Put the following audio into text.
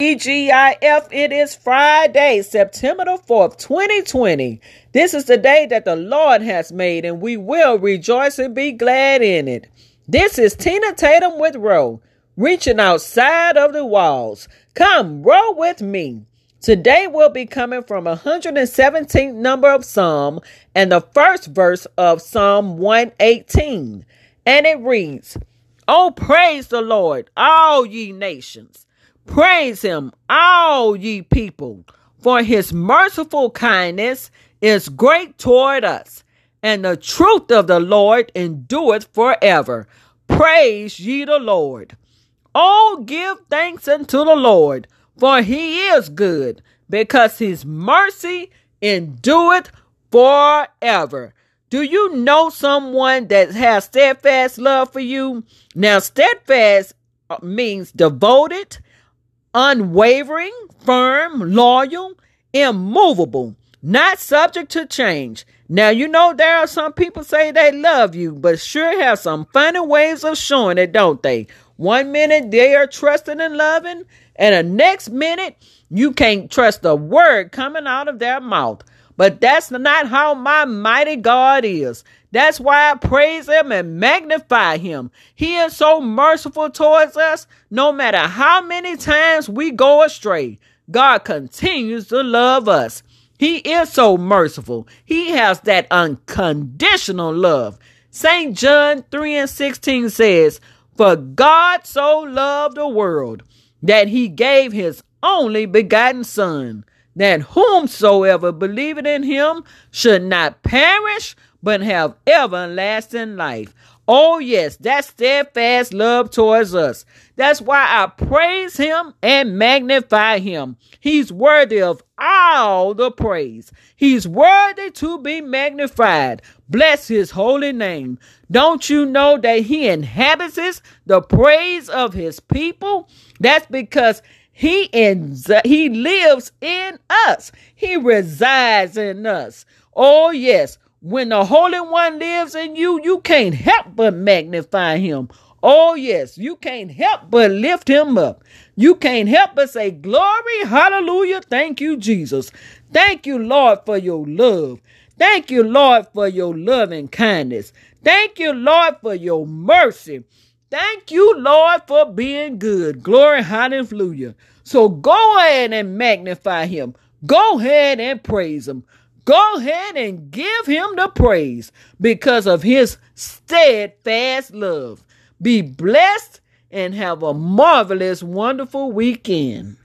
TGIF, it is Friday, September the 4th, 2020. This is the day that the Lord has made, and we will rejoice and be glad in it. This is Tina Tatum with Row, reaching outside of the walls. Come, row with me. Today we'll be coming from 117th number of Psalm and the first verse of Psalm 118. And it reads, Oh, praise the Lord, all ye nations. Praise him, all ye people, for his merciful kindness is great toward us, and the truth of the Lord endureth forever. Praise ye the Lord. Oh, give thanks unto the Lord, for he is good, because his mercy endureth forever. Do you know someone that has steadfast love for you? Now, steadfast uh, means devoted, unwavering, firm, loyal, immovable, not subject to change. Now, you know, there are some people say they love you, but sure have some funny ways of showing it, don't they? One minute they are trusting and loving, and the next minute you can't trust a word coming out of their mouth. But that's not how my mighty God is. That's why I praise him and magnify him. He is so merciful towards us. No matter how many times we go astray, God continues to love us. He is so merciful. He has that unconditional love. St. John 3 and 16 says, For God so loved the world that he gave his only begotten Son that whomsoever believeth in him should not perish, but have everlasting life. Oh, yes, that steadfast love towards us. That's why I praise him and magnify him. He's worthy of all the praise. He's worthy to be magnified. Bless his holy name. Don't you know that he inhabits the praise of his people? That's because he in, he lives in us. He resides in us. Oh yes, when the Holy One lives in you, you can't help but magnify him. Oh yes, you can't help but lift him up. You can't help but say glory, hallelujah. Thank you Jesus. Thank you Lord for your love. Thank you Lord for your love and kindness. Thank you Lord for your mercy. Thank you, Lord, for being good. Glory, hallelujah. So go ahead and magnify him. Go ahead and praise him. Go ahead and give him the praise because of his steadfast love. Be blessed and have a marvelous, wonderful weekend.